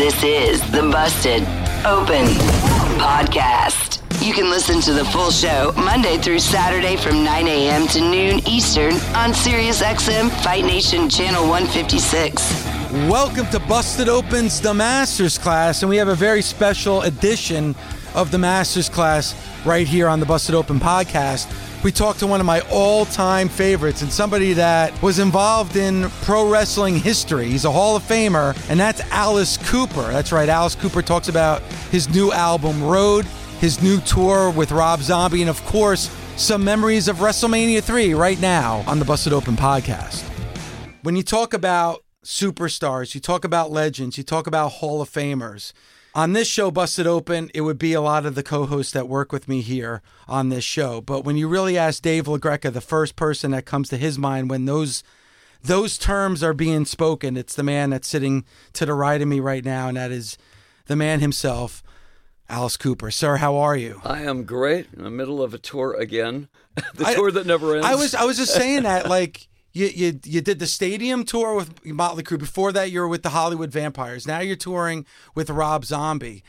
This is the Busted Open Podcast. You can listen to the full show Monday through Saturday from 9 a.m. to noon Eastern on SiriusXM Fight Nation Channel 156. Welcome to Busted Opens the Masters class, and we have a very special edition of the Masters class right here on the Busted Open podcast. We talked to one of my all time favorites and somebody that was involved in pro wrestling history. He's a Hall of Famer, and that's Alice Cooper. That's right, Alice Cooper talks about his new album, Road, his new tour with Rob Zombie, and of course, some memories of WrestleMania 3 right now on the Busted Open podcast. When you talk about superstars, you talk about legends, you talk about Hall of Famers. On this show, Busted Open, it would be a lot of the co hosts that work with me here on this show. But when you really ask Dave LaGreca, the first person that comes to his mind when those those terms are being spoken, it's the man that's sitting to the right of me right now, and that is the man himself, Alice Cooper. Sir, how are you? I am great. In the middle of a tour again, the I, tour that never ends. I was I was just saying that like you, you you did the stadium tour with Motley Crue. Before that, you were with the Hollywood Vampires. Now you're touring with Rob Zombie.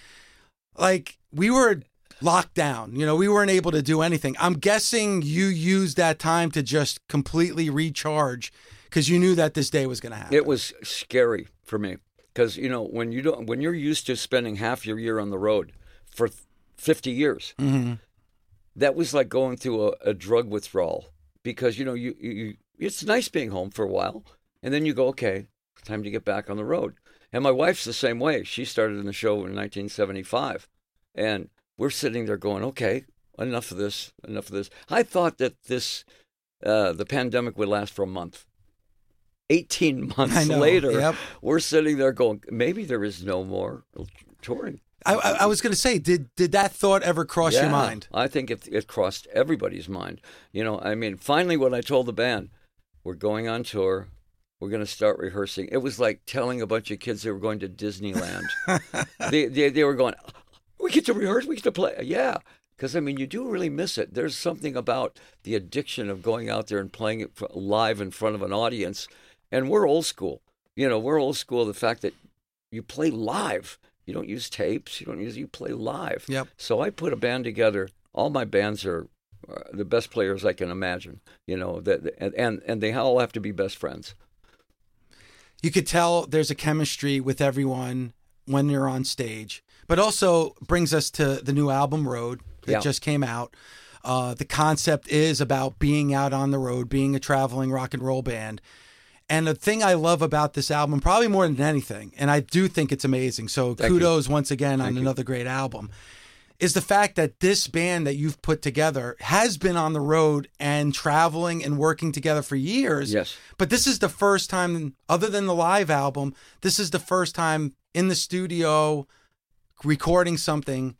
Like we were locked down. You know, we weren't able to do anything. I'm guessing you used that time to just completely recharge because you knew that this day was going to happen. It was scary for me because you know when you don't when you're used to spending half your year on the road for 50 years. Mm-hmm. That was like going through a, a drug withdrawal because you know you, you it's nice being home for a while. And then you go, okay, time to get back on the road. And my wife's the same way. She started in the show in 1975. And we're sitting there going, okay, enough of this, enough of this. I thought that this, uh, the pandemic would last for a month. 18 months later, yep. we're sitting there going, maybe there is no more touring. I, I, was going to say, did did that thought ever cross yeah, your mind? I think it, it crossed everybody's mind. You know, I mean, finally, when I told the band, we're going on tour. We're going to start rehearsing. It was like telling a bunch of kids they were going to Disneyland. they, they, they were going, we get to rehearse, we get to play. Yeah. Because, I mean, you do really miss it. There's something about the addiction of going out there and playing it live in front of an audience. And we're old school. You know, we're old school. The fact that you play live, you don't use tapes, you don't use, you play live. Yep. So I put a band together. All my bands are the best players I can imagine. You know that, and and they all have to be best friends. You could tell there's a chemistry with everyone when you're on stage, but also brings us to the new album Road that yeah. just came out. Uh, the concept is about being out on the road, being a traveling rock and roll band. And the thing I love about this album, probably more than anything, and I do think it's amazing. So Thank kudos you. once again Thank on you. another great album is the fact that this band that you've put together has been on the road and traveling and working together for years. Yes. But this is the first time, other than the live album, this is the first time in the studio recording something.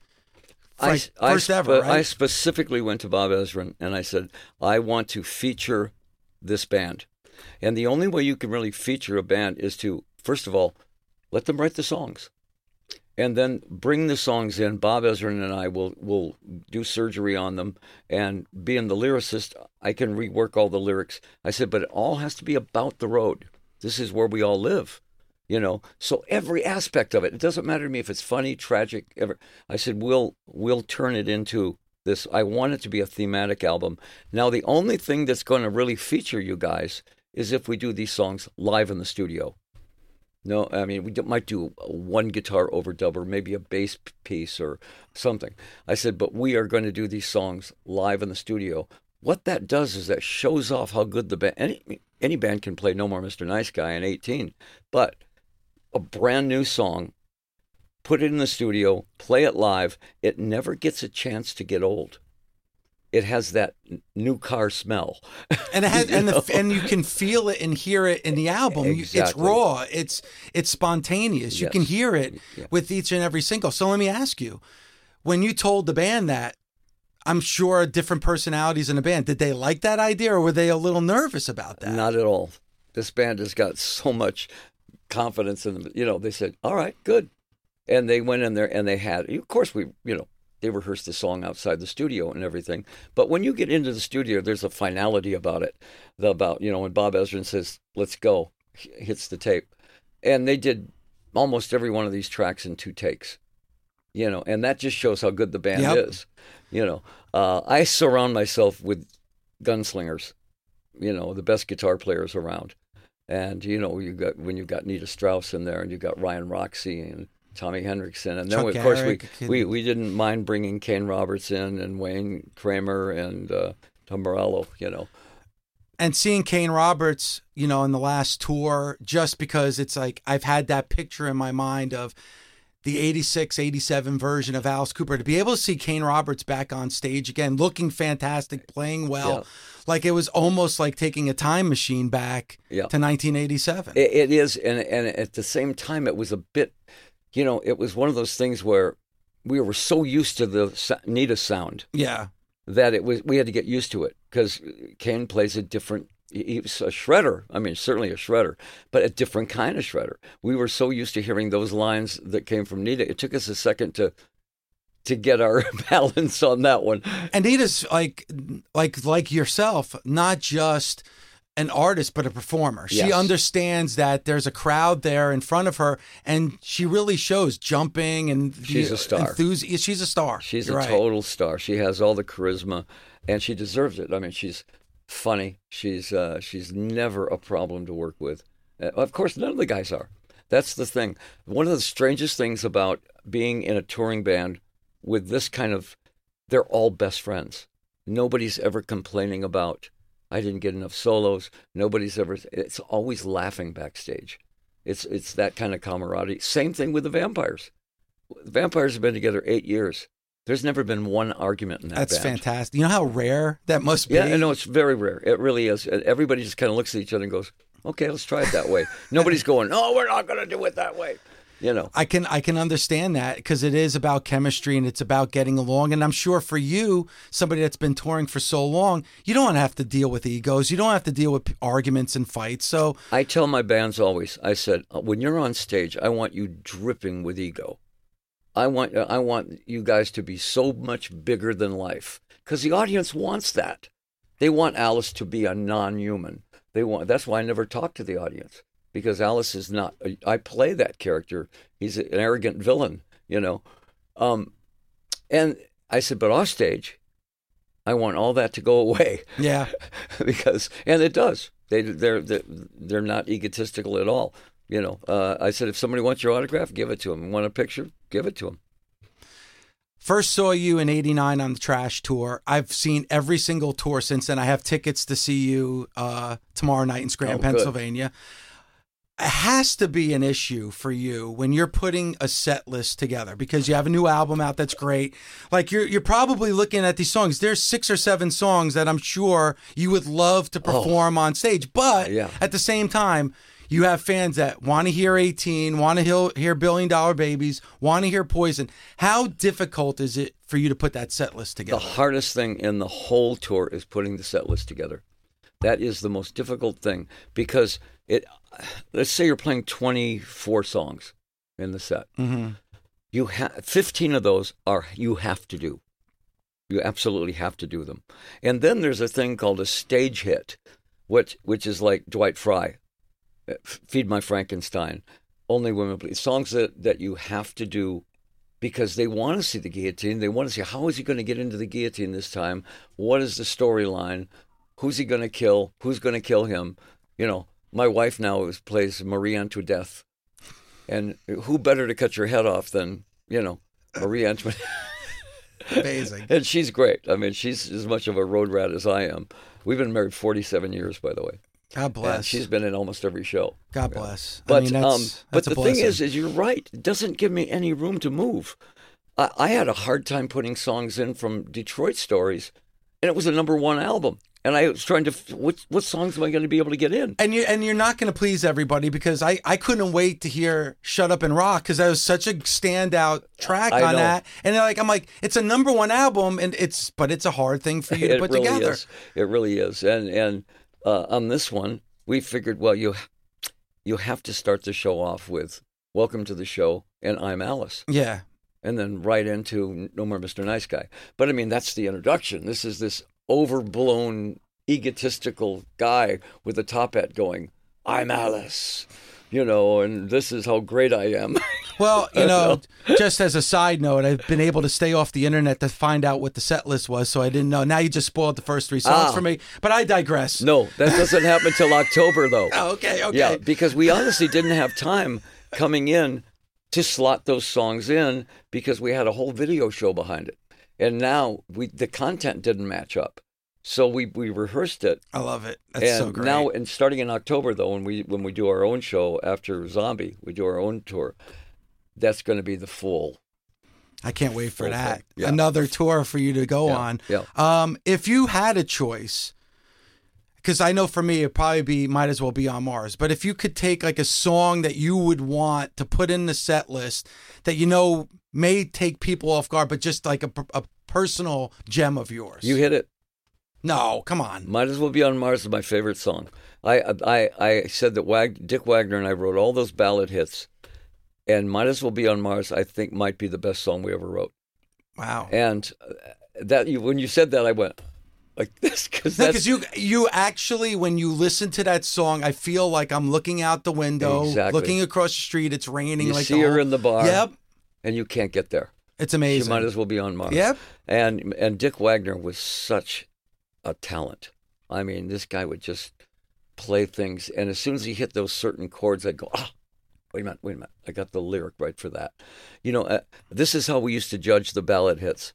Like I, first I, ever, right? I specifically went to Bob Ezrin and I said, I want to feature this band. And the only way you can really feature a band is to, first of all, let them write the songs and then bring the songs in. Bob Ezrin and I will will do surgery on them, and being the lyricist, I can rework all the lyrics. I said, but it all has to be about the road. This is where we all live, you know. So every aspect of it. It doesn't matter to me if it's funny, tragic, ever. I said we'll we'll turn it into this. I want it to be a thematic album. Now the only thing that's going to really feature you guys is if we do these songs live in the studio. No, I mean we might do one guitar overdub or maybe a bass piece or something. I said, but we are going to do these songs live in the studio. What that does is that shows off how good the band. Any any band can play No More Mr. Nice Guy in 18, but a brand new song, put it in the studio, play it live. It never gets a chance to get old it has that new car smell. And it has, and the, and you can feel it and hear it in the album. Exactly. It's raw. It's it's spontaneous. Yes. You can hear it yeah. with each and every single. So let me ask you, when you told the band that, I'm sure different personalities in the band. Did they like that idea, or were they a little nervous about that? Not at all. This band has got so much confidence in them. You know, they said, "All right, good," and they went in there and they had. Of course, we you know they rehearsed the song outside the studio and everything. But when you get into the studio, there's a finality about it. The, about you know when Bob Ezrin says, "Let's go," hits the tape, and they did almost every one of these tracks in two takes. You know, and that just shows how good the band Yep. is. You know, uh, I surround myself with gunslingers. You know, the best guitar players around, and you know, you got when you've got Nita Strauss in there, and you've got Ryan Roxie and Tommy Henriksen, and then of course Garric, we, we we didn't mind bringing Kane Roberts in and Wayne Kramer and uh, Tom Morello. You know, and seeing Kane Roberts, you know, in the last tour, just because it's like I've had that picture in my mind of the 86, 87 version of Alice Cooper. To be able to see Kane Roberts back on stage again, looking fantastic, playing well, Yeah. like it was almost like taking a time machine back Yeah. to 1987. It, it is, and and at the same time, it was a bit, you know, it was one of those things where we were so used to the Nita sound yeah. that it was we had to get used to it because Kane plays a different. he- He's a shredder. I mean, certainly a shredder, but a different kind of shredder. We were so used to hearing those lines that came from Nita. It took us a second to to get our balance on that one. And Nita's like like like yourself, not just an artist but a performer. She Yes. understands that there's a crowd there in front of her and she really shows jumping and She's the a star. enthusi- she's a star. She's You're a right. total star. She has all the charisma, and she deserves it. I mean, she's funny. She's uh, she's never a problem to work with. Uh, of course, none of the guys are. That's the thing. One of the strangest things about being in a touring band with this kind of, they're all best friends. Nobody's ever complaining about. I didn't get enough solos. Nobody's ever. It's always laughing backstage. It's it's that kind of camaraderie. Same thing with the vampires. The vampires have been together eight years. There's never been one argument in that That's band. fantastic. You know how rare that must be? Yeah, I know it's very rare. It really is. Everybody just kind of looks at each other and goes, "Okay, let's try it that way." Nobody's going, "No, we're not going to do it that way." You know. I can I can understand that because it is about chemistry and it's about getting along. And I'm sure for you, somebody that's been touring for so long, you don't have to deal with egos. You don't have to deal with arguments and fights. So I tell my bands always. I said, uh, when you're on stage, I want you dripping with ego. I want I want you guys to be so much bigger than life because the audience wants that. They want Alice to be a non-human. They want. That's why I never talk to the audience because Alice is not. I play that character. He's an arrogant villain, you know. Um, and I said, but off stage, I want all that to go away yeah, because and it does. They they're they're, they're not egotistical at all. You know, uh, I said if somebody wants your autograph, give it to them. Want a picture? Give it to them. First saw you in '89 on the Trash tour. I've seen every single tour since then. I have tickets to see you uh, tomorrow night in Scranton, Oh. Pennsylvania. It has to be an issue for you when you're putting a set list together because you have a new album out that's great. Like you're you're probably looking at these songs. There's six or seven songs that I'm sure you would love to oh. perform on stage, but Oh. Yeah. at the same time, you have fans that want to hear 18, want to hear, hear Billion Dollar Babies, want to hear Poison. How difficult is it for you to put that set list together? The hardest thing in the whole tour is putting the set list together. That is the most difficult thing because it. Let's say you're playing 24 songs in the set. hmm You have 15 of those are you have to do. You absolutely have to do them. And then there's a thing called a stage hit, which which is like Dwight Fry, uh, Feed My Frankenstein, Only Women Bleed. Songs that, that you have to do because they want to see the guillotine. They want to see how is he going to get into the guillotine this time? What is the storyline? Who's he going to kill? Who's going to kill him? You know, my wife now is, plays Marie Antoinette. And who better to cut your head off than, you know, Marie Antoinette? Amazing. and she's great. I mean, she's as much of a road rat as I am. We've been married 47 years, by the way. God And bless. she's been in almost every show. God bless. But I mean, that's, um, that's but the blessing. thing is, is you're right. It doesn't give me any room to move. I, I had a hard time putting songs in from Detroit Stories, and it was a number one album. And I was trying to, what, what songs am I going to be able to get in? and you and you're not going to please everybody because I I couldn't wait to hear "Shut Up and Rock" because that was such a standout track I on know. that. And like I'm like, it's a number one album, and it's but it's a hard thing for you to it put really together. is. It really is. And and uh, on this one, we figured, well, you you have to start the show off with "Welcome to the Show" and "I'm Alice." Yeah, and then right into No More Mr. Nice Guy. But I mean, that's the introduction. This is this overblown, egotistical guy with a top hat going, I'm Alice. you know, and this is how great I am. Well, you know, just as a side note, I've been able to stay off the internet to find out what the set list was, so I didn't know. Now you just spoiled the first three songs Ah. for me, but I digress. no, that doesn't happen until October, though. Oh, okay, okay. Yeah, because we honestly didn't have time coming in to slot those songs in because we had a whole video show behind it. And now we the content didn't match up. So we, we rehearsed it. I love it. That's and so great. now and starting in October though, when we when we do our own show after Zombie, we do our own tour, that's gonna be the full I can't wait for that. yeah. Another tour for you to go Yeah, on. yeah. Um, if you had a choice, because I know for me it'd probably be might as well be on Mars. But if you could take like a song that you would want to put in the set list that you know may take people off guard, but just like a, a personal gem of yours. You hit it. no, come on. Might as well be on Mars is my favorite song. I I I said that Wag, Dick Wagner and I wrote all those ballad hits, and Might as well be on Mars. I think might be the best song we ever wrote. Wow. And uh, that you when you said that, I went like this because Because you you actually when you listen to that song, I feel like I'm looking out the window, Exactly. looking across the street. It's raining. you like see her whole- in the bar, Yep, and you can't get there. It's amazing. She might as well be on Mars. Yep. And and Dick Wagner was such a talent. I mean, this guy would just play things, and as soon as he hit those certain chords, I'd go, ah, wait a minute, wait a minute, I got the lyric right for that. You know, uh, this is how we used to judge the ballad hits.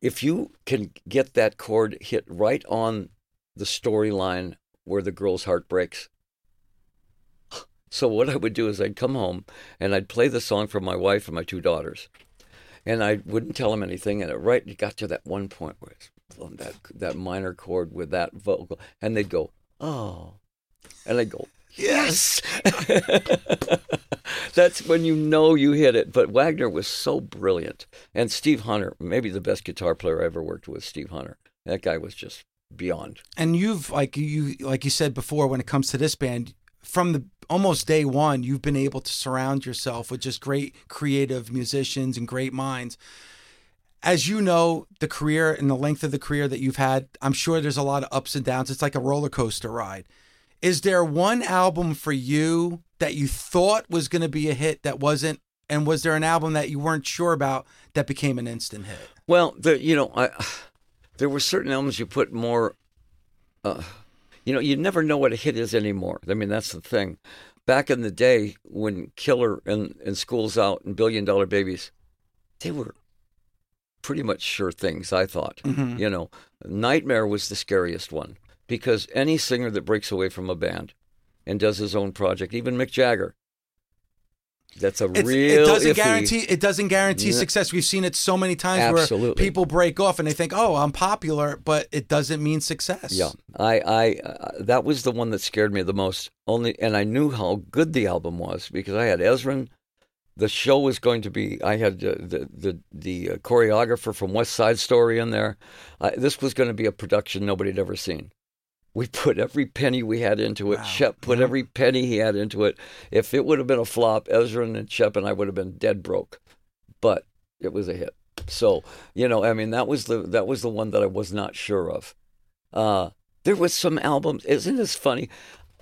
If you can get that chord hit right on the storyline where the girl's heart breaks. So what I would do is I'd come home and I'd play the song for my wife and my two daughters and I wouldn't tell them anything. And it right, it got to that one point where it's that that minor chord with that vocal, and they'd go, "Oh," and I'd go, "Yes." That's when you know you hit it. But Wagner was so brilliant, and Steve Hunter, maybe the best guitar player I ever worked with. Steve Hunter, that guy was just beyond. and you've like you like you said before when it comes to this band from the almost day one you've been able to surround yourself with just great creative musicians and great minds. As you know the career and the length of the career that you've had i'm sure there's a lot of ups and downs. It's like a roller coaster ride. Is there one album for you that you thought was going to be a hit that wasn't? And was there an album that you weren't sure about that became an instant hit? Well, the, you know, I, there were certain albums you put more. Uh, you know, you never know what a hit is anymore. I mean, that's the thing. Back in the day, when Killer and, and Schools Out and Billion Dollar Babies, they were pretty much sure things. I thought. Mm-hmm. You know, Nightmare was the scariest one because any singer that breaks away from a band and does his own project, even Mick Jagger, that's a It's- real. it doesn't iffy- guarantee it doesn't guarantee Yeah. success. We've seen it so many times where people break off and they think, "Oh, I'm popular," but it doesn't mean success. Yeah, I, I, uh, that was the one that scared me the most. Only, and I knew how good the album was because I had Ezrin. The show was going to be. I had uh, the the the uh, choreographer from West Side Story in there. This was going to be a production nobody had ever seen. We put every penny we had into it. Wow. Shep put every penny he had into it. If it would have been a flop, Ezrin and Shep and I would have been dead broke. But it was a hit. So you know, I mean, that was the that was the one that I was not sure of. Uh, there was some albums. Isn't this funny?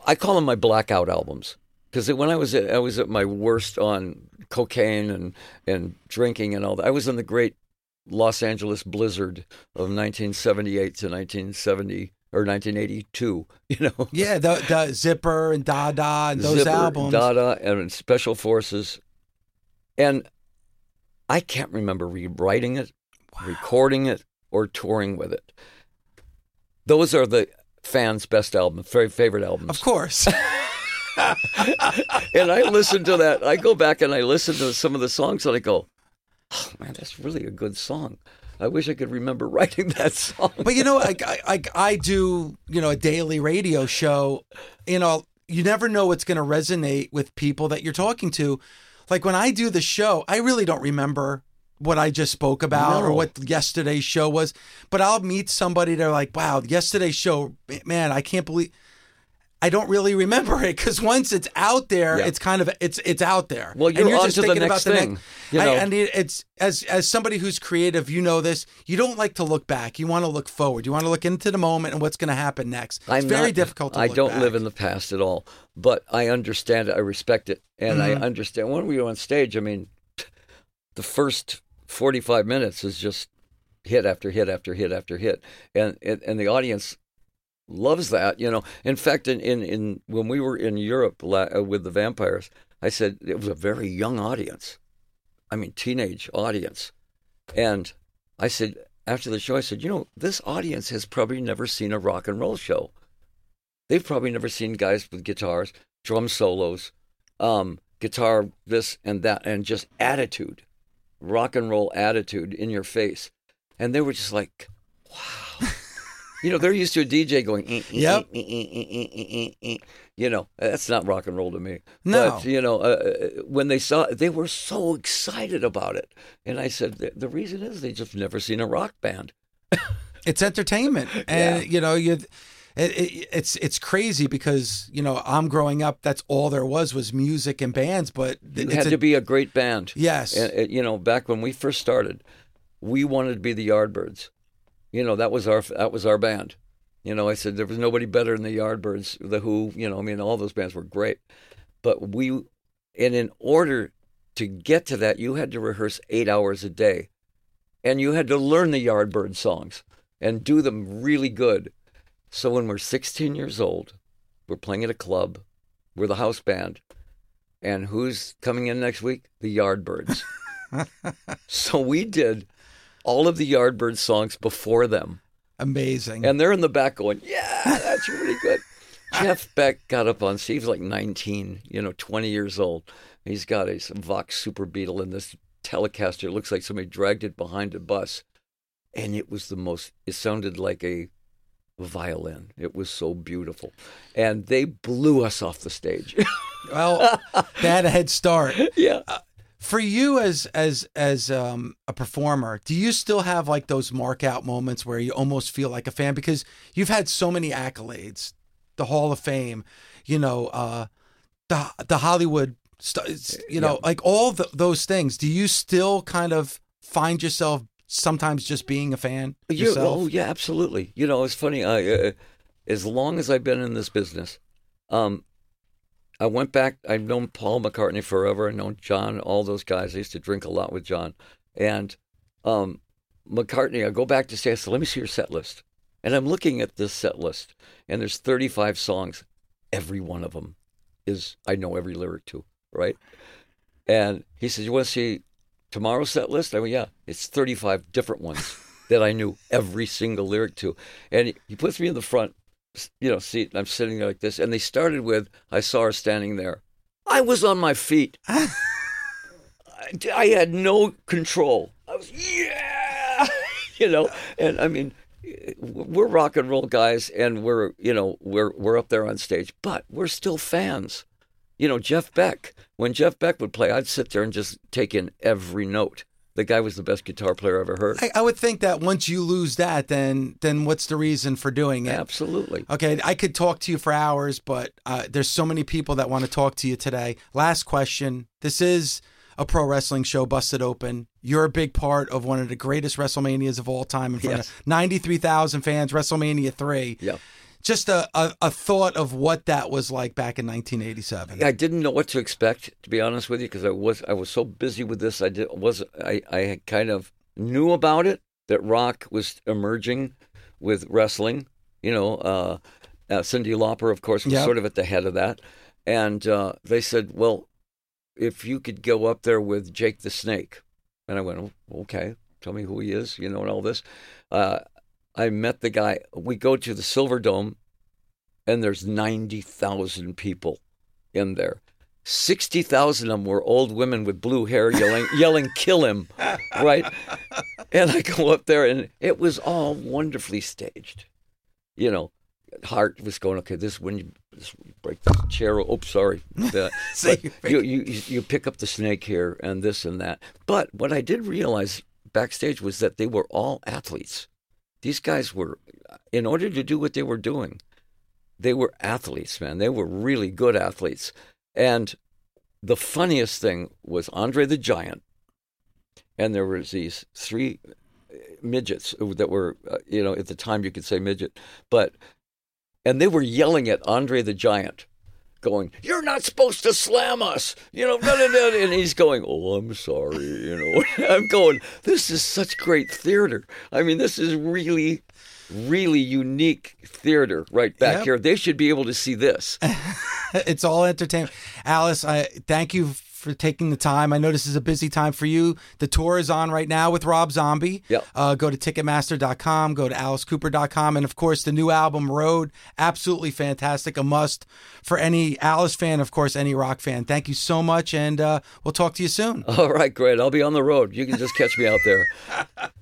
I call them my blackout albums because when I was at, I was at my worst on cocaine and and drinking and all that. I was in the great Los Angeles blizzard of 1978 to 1970 or 1982. You know, yeah. The, the Zipper and Dada and those Zipper, albums. Dada, and Special Forces, and I can't remember rewriting it, recording it, or touring with it. Those are the fans' best albums, very favorite albums. Of course. and I listen to that. I go back and I listen to some of the songs and I go, oh, man, that's really a good song. I wish I could remember writing that song. but you know, I, I, I do, you know, a daily radio show. You know, you never know what's going to resonate with people that you're talking to. Like when I do the show, I really don't remember what I just spoke about or what yesterday's show was. But I'll meet somebody. They're like, "Wow, yesterday's show, man, I can't believe." I don't really remember it because once it's out there, Yeah. it's kind of it's it's out there. Well, And you're just thinking next about the thing, next. you I, know. and it- it's as as somebody who's creative, you know this. You don't like to look back. You want to look forward. You want to look into the moment and what's going to happen next. It's I'm very not- difficult. to I don't back. live in the past at all, but I understand it. I respect it, and Mm-hmm. I understand when we were on stage. I mean, the first forty-five minutes is just hit after hit after hit after hit, and and, and the audience loves that. You know, in fact, in in, in when we were in Europe uh, with the vampires, I said it was a very young audience. I mean, teenage audience, and I said after the show, I said, you know, this audience has probably never seen a rock and roll show they've probably never seen guys with guitars, drum solos, um, guitar this and that, and just attitude, rock and roll attitude in your face. And they were just like, wow. You know, they're used to a DJ going, "Eh, eh, Yep. eh, eh, eh, eh, eh, eh, eh." you know, that's not rock and roll to me. No. But, you know, uh, when they saw they were so excited about it. And I said, the, the reason is they just never seen a rock band. it's entertainment and you know you it, it, it's it's crazy because you know I'm growing up that's all there was was music and bands but it's had a- to be a great band. yes And, uh, you know, back when we first started, we wanted to be the Yardbirds. You know, that was our that was our band. You know, I said there was nobody better than the Yardbirds, the Who. You know, I mean, all those bands were great, but we, and in order to get to that, you had to rehearse eight hours a day, and you had to learn the Yardbird songs and do them really good. So when we're 16 years old, we're playing at a club, we're the house band, and who's coming in next week? The Yardbirds. so we did all of the Yardbirds songs before them. amazing And they're in the back going, yeah, that's really good. Jeff Beck got up on stage. He was like 19, you know, 20 years old. He's got a Vox Super Beetle in this Telecaster. It looks like somebody dragged it behind a bus. And it was the most, it sounded like a violin. It was so beautiful. And they blew us off the stage. well they had a head start yeah. Uh, for you as as as um, a performer do you still have like those mark out moments where you almost feel like a fan because you've had so many accolades the hall of fame you know uh the the hollywood st- you know like all the, those things do you still kind of find yourself sometimes just being a fan You, yourself oh yeah, absolutely. You know, it's funny. I, uh, as long as I've been in this business, um, I went back. I've known Paul McCartney forever. I've known John, all those guys. I used to drink a lot with John, and um, McCartney. I go back to say, I said, "Let me see your set list," and I'm looking at this set list, and there's 35 songs. Every one of them is I know every lyric to, right? And he says, "You want to see tomorrow's set list?" I went, "Yeah, it's 35 different ones that I knew every single lyric to." And he, he puts me in the front, you know, seat. And I'm sitting there like this, and they started with, "I saw her standing there." I was on my feet. I, I had no control. I was, yeah, you know, and I mean. We're rock and roll guys, and we're you know we're we're up there on stage, but we're still fans you know, Jeff Beck. When Jeff Beck would play, I'd sit there and just take in every note. The guy was the best guitar player I ever heard. I, I would think that once you lose that then then what's the reason for doing it Absolutely. Okay, I could talk to you for hours, but uh, there's so many people that want to talk to you today. Last question. This is a pro wrestling show, Busted Open. You're a big part of one of the greatest WrestleManias of all time in front Yes. of 93,000 fans, WrestleMania 3. Yeah. Just a, a, a thought of what that was like back in 1987. I didn't know what to expect, to be honest with you, because I was I was so busy with this. I did was I I kind of knew about it that rock was emerging with wrestling. You know, uh, uh, Cyndi Lauper, of course, was Yep. sort of at the head of that, and uh, they said, "Well, if you could go up there with Jake the Snake," and I went, oh, "Okay, tell me who he is," you know, and all this. I met the guy. We go to the Silver Dome, and there's ninety thousand people in there. Sixty thousand of them were old women with blue hair yelling, yelling, "Kill him!" Right? And I go up there, and it was all wonderfully staged. You know, Hart was going, "Okay, this when you, this, break the chair. Oops, sorry. The, Say but you, you you pick up the snake here and this and that." But what I did realize backstage was that they were all athletes. These guys were, in order to do what they were doing, they were athletes, man. They were really good athletes. And the funniest thing was Andre the Giant, and there was these three midgets that were, uh, you know, at the time you could say midget, but and they were yelling at Andre the Giant, going, "You're not supposed to slam us," you know, and he's going, "Oh, I'm sorry," you know. I'm going, "This is such great theater. I mean, this is really." Really unique theater right back Yep. here. They should be able to see this. it's all entertainment. Alice, I thank you for taking the time. I know this is a busy time for you. The tour is on right now with Rob Zombie. Yep. Uh, go to Ticketmaster.com, go to AliceCooper.com, and of course the new album Road, absolutely fantastic, a must for any Alice fan, of course, any rock fan. Thank you so much, and uh, we'll talk to you soon. All right, great. I'll be on the road. You can just catch me out there.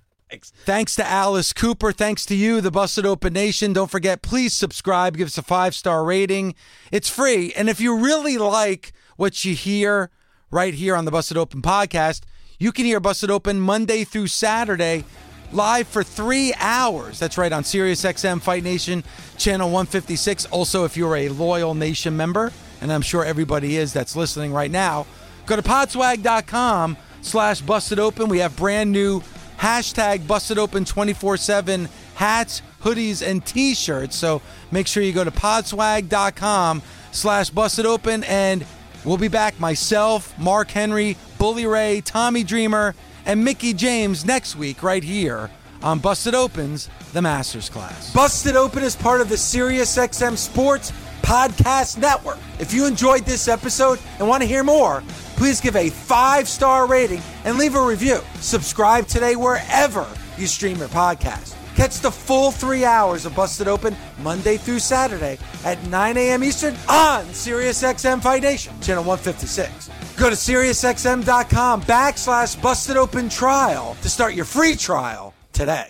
Thanks to Alice Cooper. Thanks to you, the Busted Open Nation. Don't forget, please subscribe. Give us a five star rating. It's free. And if you really like what you hear right here on the Busted Open podcast, you can hear Busted Open Monday through Saturday live for three hours. That's right on SiriusXM Fight Nation channel 156. Also, if you're a loyal Nation member, and I'm sure everybody is that's listening right now, go to podswag.com slash busted open. We have brand new hashtag busted open 24 7 hats, hoodies, and t shirts. So make sure you go to podswag.com slash busted open and we'll be back. Myself, Mark Henry, Bully Ray, Tommy Dreamer, and Mickie James next week right here on Busted Opens, the Masters class. Busted Open is part of the SiriusXM Sports Podcast Network. If you enjoyed this episode and want to hear more, please give a five star rating and leave a review. Subscribe today wherever you stream your podcast. Catch the full three hours of Busted Open Monday through Saturday at 9 a.m. Eastern on SiriusXM Fight Nation, channel 156. Go to SiriusXM.com backslash Busted Open Trial to start your free trial today.